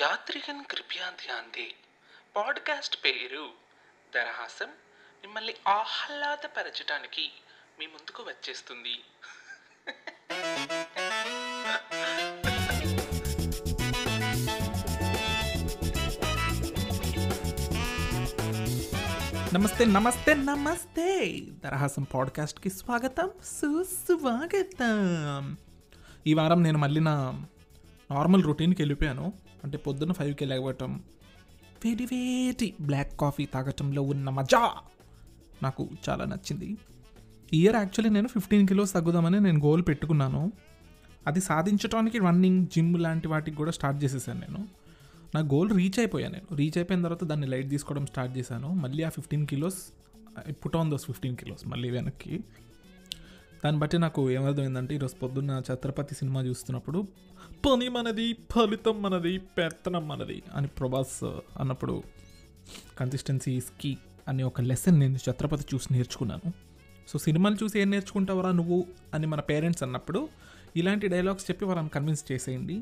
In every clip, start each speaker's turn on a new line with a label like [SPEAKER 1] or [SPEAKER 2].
[SPEAKER 1] యాత్రికన్ కృపయా ధ్యాన్ దే పాడ్కాస్ట్ పేరు దరహాసం మిమ్మల్ని ఆహ్లాదపరచడానికి మీ ముందుకు వచ్చేస్తుంది.
[SPEAKER 2] నమస్తే నమస్తే నమస్తే. దరహాసం పాడ్కాస్ట్కి స్వాగతం సుస్వాగతం. ఈ వారం నేను మళ్ళీ నా నార్మల్ రొటీన్కి వెళ్ళిపోయాను. అంటే పొద్దున్న ఫైవ్కి లేవటం వేడి వేటి బ్లాక్ కాఫీ తాగటంలో ఉన్న మజా నాకు చాలా నచ్చింది. ఇయర్ యాక్చువల్లీ నేను ఫిఫ్టీన్ కిలోస్ తగ్గుదామని నేను గోల్ పెట్టుకున్నాను. అది సాధించడానికి రన్నింగ్ జిమ్ లాంటి వాటికి కూడా స్టార్ట్ చేసేసాను నేను. నా గోల్ రీచ్ అయిపోయాను నేను. రీచ్ అయిపోయిన తర్వాత దాన్ని లైట్ తీసుకోవడం స్టార్ట్ చేశాను. మళ్ళీ ఆ fifteen kilos put on those fifteen kilos మళ్ళీ వెనక్కి. దాన్ని బట్టి నాకు ఏమర్థమైందంటే ఈరోజు పొద్దున్న ఛత్రపతి సినిమా చూస్తున్నప్పుడు పని మనది ఫలితం మనది పెత్తనం మనది అని ప్రభాస్ అన్నప్పుడు కన్సిస్టెన్సీ స్కీ అనే ఒక లెసన్ నేను ఛత్రపతి చూసి నేర్చుకున్నాను. సో సినిమాలు చూసి ఏం నేర్చుకుంటావరా నువ్వు అని మన పేరెంట్స్ అన్నప్పుడు ఇలాంటి డైలాగ్స్ చెప్పి వాళ్ళని కన్విన్స్ చేసేయండి.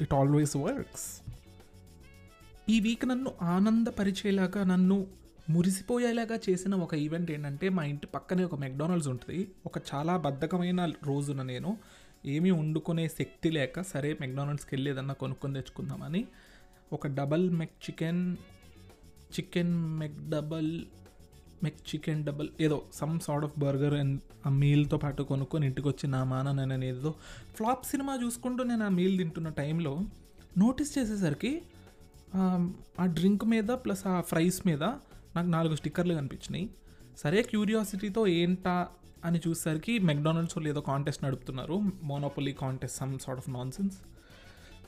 [SPEAKER 2] ఇట్ ఆల్వేస్ వర్క్స్ ఈ వీక్ నన్ను ఆనందపరిచేలాగా నన్ను మురిసిపోయేలాగా చేసిన ఒక ఈవెంట్ ఏంటంటే మా ఇంటి పక్కనే ఒక మెక్డానల్డ్స్ ఉంటుంది. ఒక చాలా బద్ధకమైన రోజున నేను ఏమీ వండుకునే శక్తి లేక సరే మెక్డానల్డ్స్కి వెళ్ళి ఏదన్నా కొనుక్కొని తెచ్చుకుందామని ఒక double McChicken chicken McDouble McChicken double ఏదో some sort of burger and ఆ మీల్తో పాటు కొనుక్కొని ఇంటికి వచ్చి నా మాన నేను ఏదో ఫ్లాప్ సినిమా చూసుకుంటూ నేను ఆ మీల్ తింటున్న టైంలో నోటీస్ చేసేసరికి ఆ డ్రింక్ మీద ప్లస్ ఆ ఫ్రైస్ మీద నాకు నాలుగు స్టిక్కర్లు కనిపించినాయి. సరే క్యూరియాసిటీతో ఏంటా అని చూసేసరికి మెక్డానల్డ్స్ వాళ్ళు ఏదో కాంటెస్ట్ నడుపుతున్నారు. Monopoly contest some sort of nonsense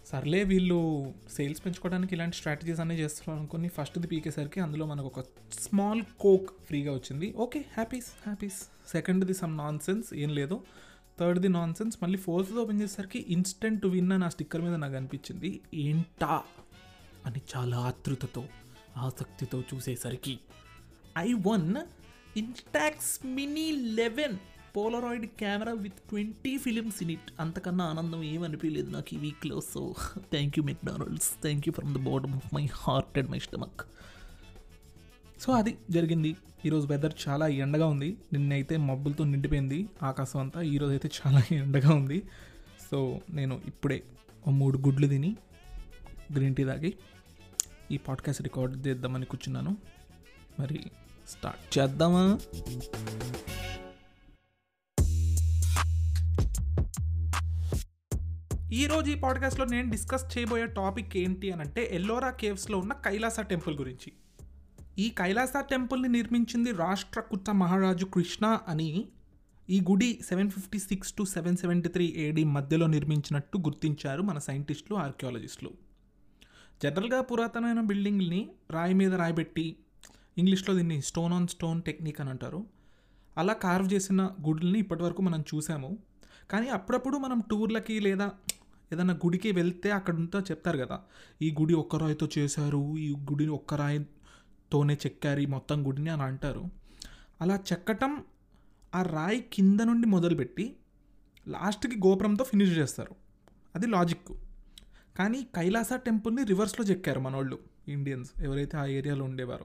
[SPEAKER 2] సర్లే వీళ్ళు సేల్స్ పెంచుకోవడానికి ఇలాంటి స్ట్రాటజీస్ అన్నీ చేస్తారు అనుకుని ఫస్ట్ది పీకేసరికి అందులో మనకు ఒక స్మాల్ కోక్ ఫ్రీగా వచ్చింది. ఓకే హ్యాపీస్ హ్యాపీస్ సెకండ్ది సమ్ నాన్ సెన్స్ ఏం లేదు. థర్డ్ది నాన్ సెన్స్ మళ్ళీ ఫోర్త్ది ఓపెన్ చేసేసరికి ఇన్స్టెంట్ విన్ అని ఆ స్టిక్కర్ మీద నాకు అనిపించింది. ఏంటా? అని చాలా ఆతృతతో ఆసక్తితో చూసేసరికి I won Instax mini eleven Polaroid camera with twenty films in it అంతకన్నా ఆనందం ఏమనిపించలేదు నాకు ఈ వీక్లో so thank you McDonald's thank you from the bottom of my heart and my stomach so అది జరిగింది. ఈరోజు వెదర్ చాలా ఎండగా ఉంది. నిన్నైతే మబ్బులతో నిండిపోయింది. ఆకాశం అంతా ఈరోజు అయితే చాలా ఎండగా ఉంది. సో నేను ఇప్పుడే మూడు గుడ్లు తిని గ్రీన్ టీ తాగి ఈ పాడ్కాస్ట్ రికార్డ్ చేద్దామని కూర్చున్నాను. మరి స్టార్ట్ చేద్దామా? ఈరోజు ఈ పాడ్కాస్ట్లో నేను డిస్కస్ చేయబోయే టాపిక్ ఏంటి అని అంటే ఎల్లోరా కేవ్స్లో ఉన్న కైలాస టెంపుల్ గురించి. ఈ కైలాస టెంపుల్ని నిర్మించింది రాష్ట్రకూట మహారాజు కృష్ణ అని ఈ గుడి seven fifty six to seven seventy three AD మధ్యలో నిర్మించినట్టు గుర్తించారు మన సైంటిస్టులు ఆర్కియాలజిస్టులు. జనరల్గా పురాతనమైన బిల్డింగ్ని రాయి మీద రాయబెట్టి ఇంగ్లీష్లో దీన్ని స్టోన్ ఆన్ స్టోన్ టెక్నిక్ అని అంటారు. అలా కార్వ్ చేసిన గుడుల్ని ఇప్పటివరకు మనం చూసాము. కానీ అప్పుడప్పుడు మనం టూర్లకి లేదా ఏదైనా గుడికి వెళ్తే అక్కడ ఉంటే చెప్తారు కదా ఈ గుడి ఒక్క రాయితో చేశారు ఈ గుడిని ఒక్క రాయితోనే చెక్కారు ఈ మొత్తం గుడిని అని అంటారు. అలా చెక్కటం ఆ రాయి కింద నుండి మొదలుపెట్టి లాస్ట్కి గోపురంతో ఫినిష్ చేస్తారు. అది లాజిక్ కానీ కైలాస టెంపుల్ని రివర్స్లో చెక్కారు మనోళ్ళు ఇండియన్స్ ఎవరైతే ఆ ఏరియాలో ఉండేవారో.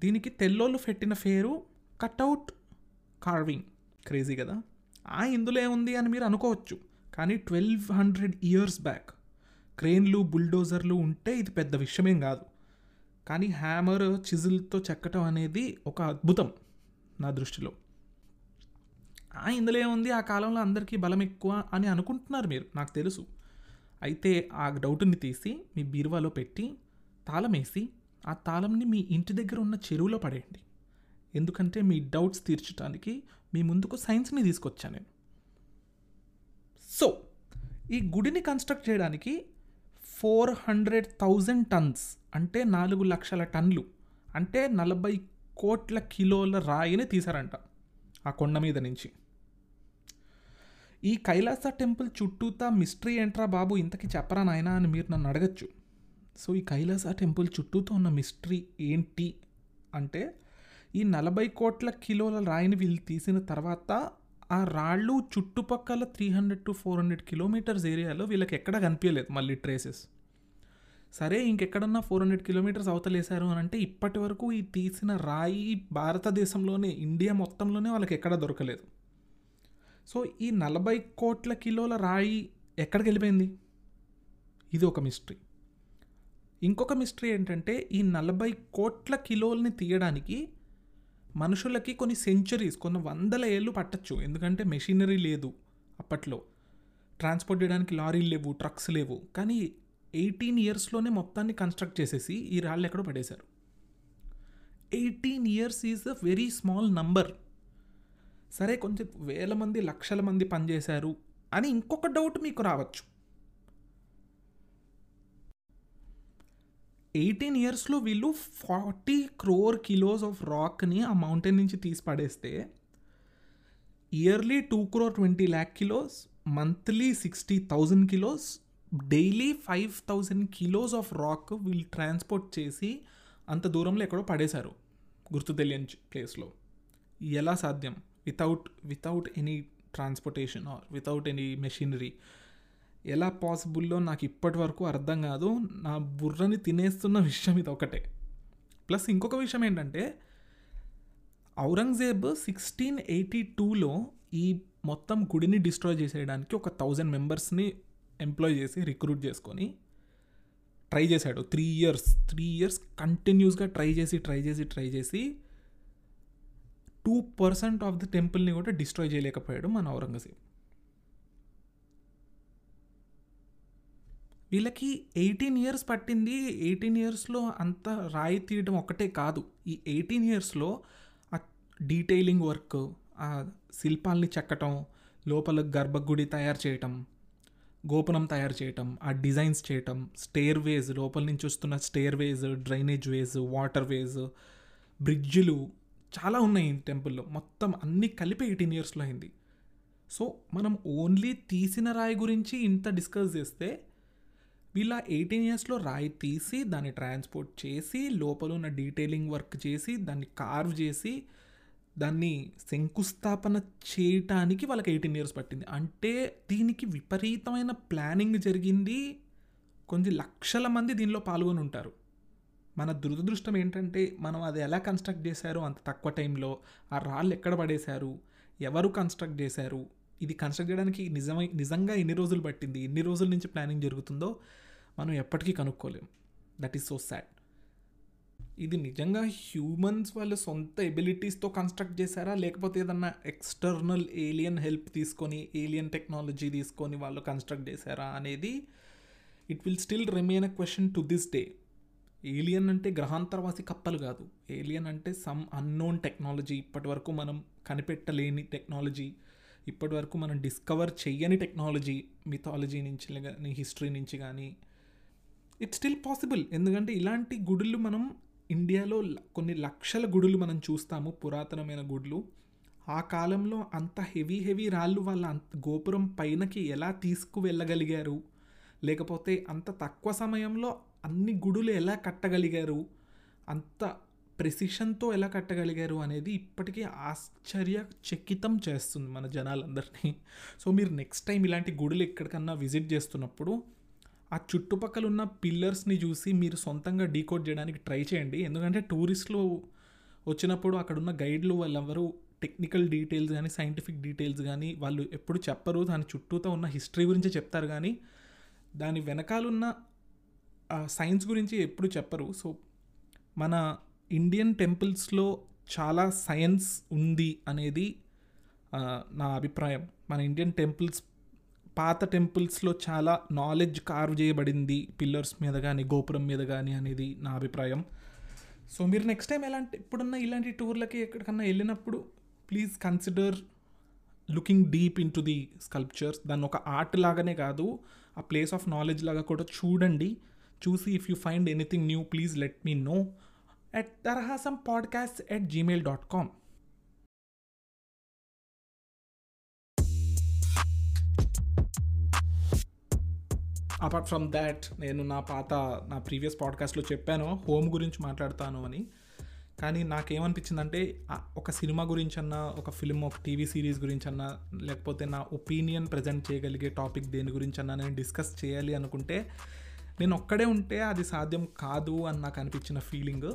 [SPEAKER 2] దీనికి తెల్లోళ్ళు పెట్టిన పేరు కట్అవుట్ కార్వింగ్. క్రేజీ కదా? ఆ ఇందులో ఏముంది అని మీరు అనుకోవచ్చు. కానీ ట్వెల్వ్ హండ్రెడ్ ఇయర్స్ బ్యాక్ క్రెయిన్లు బుల్డోజర్లు ఉంటే ఇది పెద్ద విషయమేం కాదు. కానీ హ్యామర్ చిజిల్తో చెక్కటం అనేది ఒక అద్భుతం నా దృష్టిలో. ఆ ఇందులో ఏముంది? ఆ కాలంలో అందరికీ బలం ఎక్కువ అని అనుకుంటున్నారు మీరు నాకు తెలుసు. అయితే ఆ డౌట్ని తీసి మీ బీరువాలో పెట్టి తాళం వేసి ఆ తాళంని మీ ఇంటి దగ్గర ఉన్న చెరువులో పడేయండి. ఎందుకంటే మీ డౌట్స్ తీర్చడానికి మీ ముందుకు సైన్స్ని తీసుకొచ్చాను నేను. సో ఈ గుడిని కన్స్ట్రక్ట్ చేయడానికి ఫోర్ హండ్రెడ్ థౌజండ్ టన్స్ అంటే నాలుగు లక్షల టన్లు అంటే నలభై కోట్ల కిలోల రాయిని తీశారంట ఆ కొండ మీద నుంచి. ఈ కైలాస టెంపుల్ చుట్టూతా మిస్టరీ ఏంట్రా బాబు? ఇంతకీ చెప్పరా నాయనా అని మీరు నన్ను అడగచ్చు. సో ఈ కైలాస టెంపుల్ చుట్టూతో ఉన్న మిస్టరీ ఏంటి అంటే ఈ నలభై కోట్ల కిలోల రాయిని వీళ్ళు తీసిన తర్వాత ఆ రాళ్ళు చుట్టుపక్కల three hundred to four hundred kilometres ఏరియాలో వీళ్ళకి ఎక్కడ కనిపించలేదు మళ్ళీ ట్రేసెస్. సరే ఇంకెక్కడన్నా ఫోర్ హండ్రెడ్ కిలోమీటర్స్ అవతలేశారు అని అంటే ఇప్పటి వరకు ఈ తీసిన రాయి భారతదేశంలోనే ఇండియా మొత్తంలోనే వాళ్ళకి ఎక్కడ దొరకలేదు. సో ఈ నలభై కోట్ల కిలోల రాయి ఎక్కడికి వెళ్ళిపోయింది? ఇది ఒక మిస్టరీ. ఇంకొక మిస్టరీ ఏంటంటే ఈ నలభై కోట్ల కిలోల్ని తీయడానికి మనుషులకి కొన్ని సెంచరీస్ కొన్ని వందల ఏళ్ళు పట్టచ్చు. ఎందుకంటే మెషినరీ లేదు అప్పట్లో. ట్రాన్స్పోర్ట్ చేయడానికి లారీలు లేవు ట్రక్స్ లేవు. కానీ ఎయిటీన్ ఇయర్స్లోనే మొత్తాన్ని కన్స్ట్రక్ట్ చేసేసి ఈ రాళ్ళు ఎక్కడో పడేశారు. Eighteen years is a very small number సరే కొంచెం వేల మంది లక్షల మంది పనిచేశారు అని ఇంకొక డౌట్ మీకు రావచ్చు. ఎయిటీన్ ఇయర్స్లో వీళ్ళు ఫార్టీ క్రోర్ కిలోస్ ఆఫ్ రాక్ని ఆ మౌంటైన్ నుంచి తీసి పడేస్తే yearly two crore twenty lakh kilos monthly sixty thousand kilos daily five thousand kilos of rock వీళ్ళు ట్రాన్స్పోర్ట్ చేసి అంత దూరంలో ఎక్కడో పడేశారు గుర్తు తెలియని ప్లేస్లో ఎలా సాధ్యం? Without without any transportation or without any machinery ఎలా పాసిబుల్లో నాకు ఇప్పటి వరకు అర్థం కాదు. నా బుర్రని తినేస్తున్న విషయం ఇది ఒకటే. ప్లస్ ఇంకొక విషయం ఏంటంటే ఔరంగజేబ్ సిక్స్టీన్ ఎయిటీ టూలో ఈ మొత్తం గుడిని డిస్ట్రాయ్ చేసేయడానికి ఒక థౌజండ్ మెంబర్స్ని ఎంప్లాయ్ చేసి రిక్రూట్ చేసుకొని ట్రై చేశాడు. త్రీ ఇయర్స్ త్రీ ఇయర్స్ కంటిన్యూస్గా ట్రై చేసి ట్రై చేసి ట్రై చేసి టూ పర్సెంట్ ఆఫ్ ది టెంపుల్ని కూడా డిస్ట్రాయ్ చేయలేకపోయాడు మన ఔరంగజేబ్. వీళ్ళకి ఎయిటీన్ ఇయర్స్ పట్టింది. ఎయిటీన్ ఇయర్స్లో అంత రాయి తీయడం ఒకటే కాదు. ఈ ఎయిటీన్ ఇయర్స్లో ఆ డీటెయిలింగ్ వర్క్ ఆ శిల్పాల్ని చెక్కటం లోపల గర్భగుడి తయారు చేయటం గోపురం తయారు చేయటం ఆ డిజైన్స్ చేయటం స్టేర్ వేజ్ లోపల నుంచి వస్తున్న stair veg drainage ways waterways బ్రిడ్జిలు చాలా ఉన్నాయి టెంపుల్లో. మొత్తం అన్నీ కలిపి ఎయిటీన్ ఇయర్స్లో అయింది. సో మనం ఓన్లీ తీసిన రాయి గురించి ఇంత డిస్కస్ చేస్తే వీళ్ళ ఎయిటీన్ ఇయర్స్లో రాయి తీసి దాన్ని ట్రాన్స్పోర్ట్ చేసి లోపల ఉన్న డీటెయిలింగ్ వర్క్ చేసి దాన్ని కార్వ్ చేసి దాన్ని శంకుస్థాపన చేయటానికి వాళ్ళకి ఎయిటీన్ ఇయర్స్ పట్టింది. అంటే దీనికి విపరీతమైన ప్లానింగ్ జరిగింది. కొన్ని లక్షల మంది దీనిలో పాల్గొని ఉంటారు. మన దురదృష్టం ఏంటంటే మనం అది ఎలా కన్స్ట్రక్ట్ చేశారు? అంత తక్కువ టైంలో ఆ రాళ్ళు ఎక్కడ పడేశారు? ఎవరు కన్స్ట్రక్ట్ చేశారు? ఇది కన్స్ట్రక్ట్ చేయడానికి నిజమై నిజంగా ఎన్ని రోజులు పట్టింది? ఎన్ని రోజుల నుంచి ప్లానింగ్ జరుగుతుందో మనం ఎప్పటికీ కనుక్కోలేం. దట్ ఈస్ సో సాడ్ ఇది నిజంగా హ్యూమన్స్ వాళ్ళ సొంత ఎబిలిటీస్తో కన్స్ట్రక్ట్ చేశారా? లేకపోతే ఏదన్నా ఎక్స్టర్నల్ ఏలియన్ హెల్ప్ తీసుకొని ఏలియన్ టెక్నాలజీ తీసుకొని వాళ్ళు కన్స్ట్రక్ట్ చేశారా అనేది it will still remain a question to this day alien అంటే గ్రహాంతరవాసి కప్పలు కాదు. ఏలియన్ అంటే సమ్ అన్నోన్ టెక్నాలజీ ఇప్పటి వరకు మనం కనిపెట్టలేని టెక్నాలజీ ఇప్పటి వరకు మనం డిస్కవర్ చెయ్యని టెక్నాలజీ మిథాలజీ నుంచి కానీ హిస్టరీ నుంచి కానీ ఇట్స్ స్టిల్ పాసిబుల్ ఎందుకంటే ఇలాంటి గుడులు మనం ఇండియాలో కొన్ని లక్షల గుడులు మనం చూస్తాము పురాతనమైన గుడులు. ఆ కాలంలో అంత హెవీ హెవీ రాళ్ళు వాళ్ళ అంత గోపురం పైనకి ఎలా తీసుకువెళ్ళగలిగారు? లేకపోతే అంత తక్కువ సమయంలో అన్ని గుడులు ఎలా కట్టగలిగారు? అంత ప్రెసిషన్తో ఎలా కట్టగలిగారు అనేది ఇప్పటికీ ఆశ్చర్యచకితం చేస్తుంది మన జనాలందరినీ. సో మీరు నెక్స్ట్ టైం ఇలాంటి గుడులు ఎక్కడికన్నా విజిట్ చేస్తున్నప్పుడు ఆ చుట్టుపక్కల ఉన్న పిల్లర్స్ని చూసి మీరు సొంతంగా డీకోడ్ చేయడానికి ట్రై చేయండి. ఎందుకంటే టూరిస్టులు వచ్చినప్పుడు అక్కడున్న గైడ్లు వాళ్ళెవరు టెక్నికల్ డీటెయిల్స్ కానీ సైంటిఫిక్ డీటెయిల్స్ కానీ వాళ్ళు ఎప్పుడు చెప్పరు. దాని చుట్టూతో ఉన్న హిస్టరీ గురించి చెప్తారు కానీ దాని వెనకాలన్న సైన్స్ గురించి ఎప్పుడు చెప్పరు. సో మన ఇండియన్ టెంపుల్స్లో చాలా సైన్స్ ఉంది అనేది నా అభిప్రాయం. మన ఇండియన్ టెంపుల్స్ పాత టెంపుల్స్లో చాలా నాలెడ్జ్ కార్వ్ చేయబడింది పిల్లర్స్ మీద కానీ గోపురం మీద కానీ అనేది నా అభిప్రాయం. సో మీరు నెక్స్ట్ టైం ఎలాంటి ఇప్పుడున్న ఇలాంటి టూర్లకి ఎక్కడికన్నా వెళ్ళినప్పుడు please consider looking deep into the sculptures. దాన్ని ఒక ఆర్ట్ లాగానే కాదు ఆ ప్లేస్ ఆఫ్ నాలెడ్జ్ లాగా కూడా చూడండి. చూసి if you find anything new please let me know at Darhasam podcast at Gmail dot com. Apart from that నేను నా పాత నా ప్రీవియస్ పాడ్కాస్ట్లో చెప్పాను హోమ్ గురించి మాట్లాడతాను అని. కానీ నాకేమనిపించిందంటే ఒక సినిమా గురించి అన్నా ఒక ఫిల్మ్ ఒక టీవీ సిరీస్ గురించి అన్నా లేకపోతే నా ఒపీనియన్ ప్రజెంట్ చేయగలిగే టాపిక్ దేని గురించి అన్నా నేను డిస్కస్ చేయాలి అనుకుంటే నేను ఒక్కడే ఉంటే అది సాధ్యం కాదు అని నాకు అనిపించిన ఫీలింగ్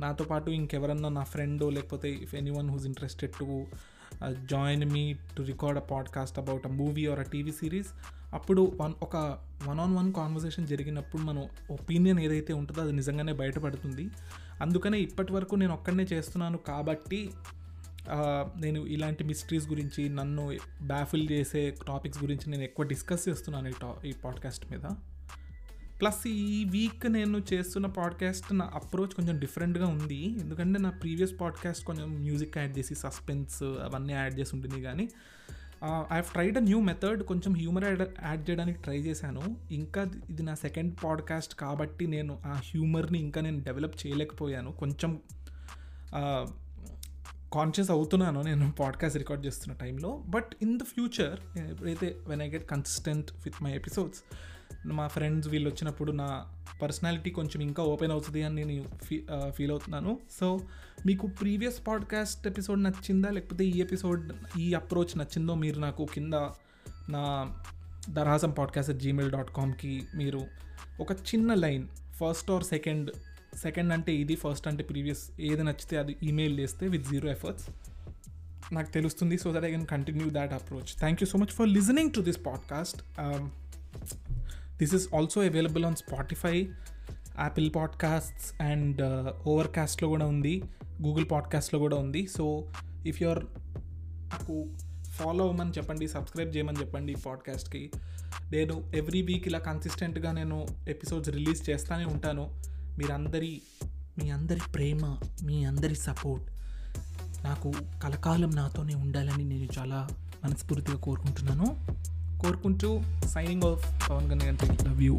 [SPEAKER 2] నాతో పాటు ఇంకెవరన్నా నా ఫ్రెండ్ లేకపోతే if anyone who's interested to join me to record a podcast about a movie or a TV series అప్పుడు వన్ ఒక వన్ ఆన్ వన్ కాన్వర్సేషన్ జరిగినప్పుడు మనం ఒపీనియన్ ఏదైతే ఉంటుందో అది నిజంగానే బయటపడుతుంది. అందుకనే ఇప్పటి వరకు నేను ఒక్కడనే చేస్తున్నాను కాబట్టి uh, నేను ఇలాంటి మిస్టరీస్ గురించి నన్ను బ్యాఫిల్ చేసే టాపిక్స్ గురించి నేను ఎక్కువ డిస్కస్ చేస్తున్నాను ఈ టా ఈ పాడ్కాస్ట్ మీద. ప్లస్ ఈ వీక్ నేను చేస్తున్న పాడ్కాస్ట్ నా అప్రోచ్ కొంచెం డిఫరెంట్గా ఉంది. ఎందుకంటే నా ప్రీవియస్ పాడ్కాస్ట్ కొంచెం మ్యూజిక్ యాడ్ చేసి సస్పెన్స్ అవన్నీ యాడ్ చేసి ఉంటుంది కానీ I have tried a new method కొంచెం హ్యూమర్ యాడ్ యాడ్ చేయడానికి ట్రై చేశాను. ఇంకా ఇది నా సెకండ్ పాడ్కాస్ట్ కాబట్టి నేను ఆ హ్యూమర్ని ఇంకా నేను డెవలప్ చేయలేకపోయాను. కొంచెం కాన్షియస్ అవుతున్నాను నేను పాడ్కాస్ట్ రికార్డ్ చేస్తున్న టైంలో. బట్ ఇన్ ద ఫ్యూచర్ ఎప్పుడైతే when I get consistent with my episodes మా ఫ్రెండ్స్ వీళ్ళు వచ్చినప్పుడు నా పర్సనాలిటీ కొంచెం ఇంకా ఓపెన్ అవుతుంది అని నేను ఫీ ఫీల్ అవుతున్నాను. సో మీకు ప్రీవియస్ పాడ్కాస్ట్ ఎపిసోడ్ నచ్చిందా? లేకపోతే ఈ ఎపిసోడ్ ఈ అప్రోచ్ నచ్చిందో మీరు నాకు కింద నా దర్హాసం పాడ్కాస్ట్ జీమెయిల్ డాట్ కామ్కి మీరు ఒక చిన్న line first or second second అంటే ఇది ఫస్ట్ అంటే ప్రీవియస్ ఏది నచ్చితే అది ఈమెయిల్ చేస్తే విత్ జీరో ఎఫర్ట్స్ నాకు తెలుస్తుంది so that I can continue that approach thank you so much for listening to this podcast this is also available on Spotify Apple podcasts and over కాస్ట్లో కూడా ఉంది Google పాడ్కాస్ట్లో కూడా ఉంది so if your నాకు follow అవ్వమని చెప్పండి subscribe చేయమని చెప్పండి ఈ పాడ్కాస్ట్కి నేను ఎవ్రీ వీక్ ఇలా కన్సిస్టెంట్గా నేను ఎపిసోడ్స్ రిలీజ్ చేస్తూనే ఉంటాను. మీరందరి మీ అందరి ప్రేమ మీ అందరి సపోర్ట్ నాకు కలకాలం నాతోనే ఉండాలని నేను చాలా మనస్ఫూర్తిగా కోరుకుంటున్నాను. కోరుకుంటూ signing off Pawan Kalyan love you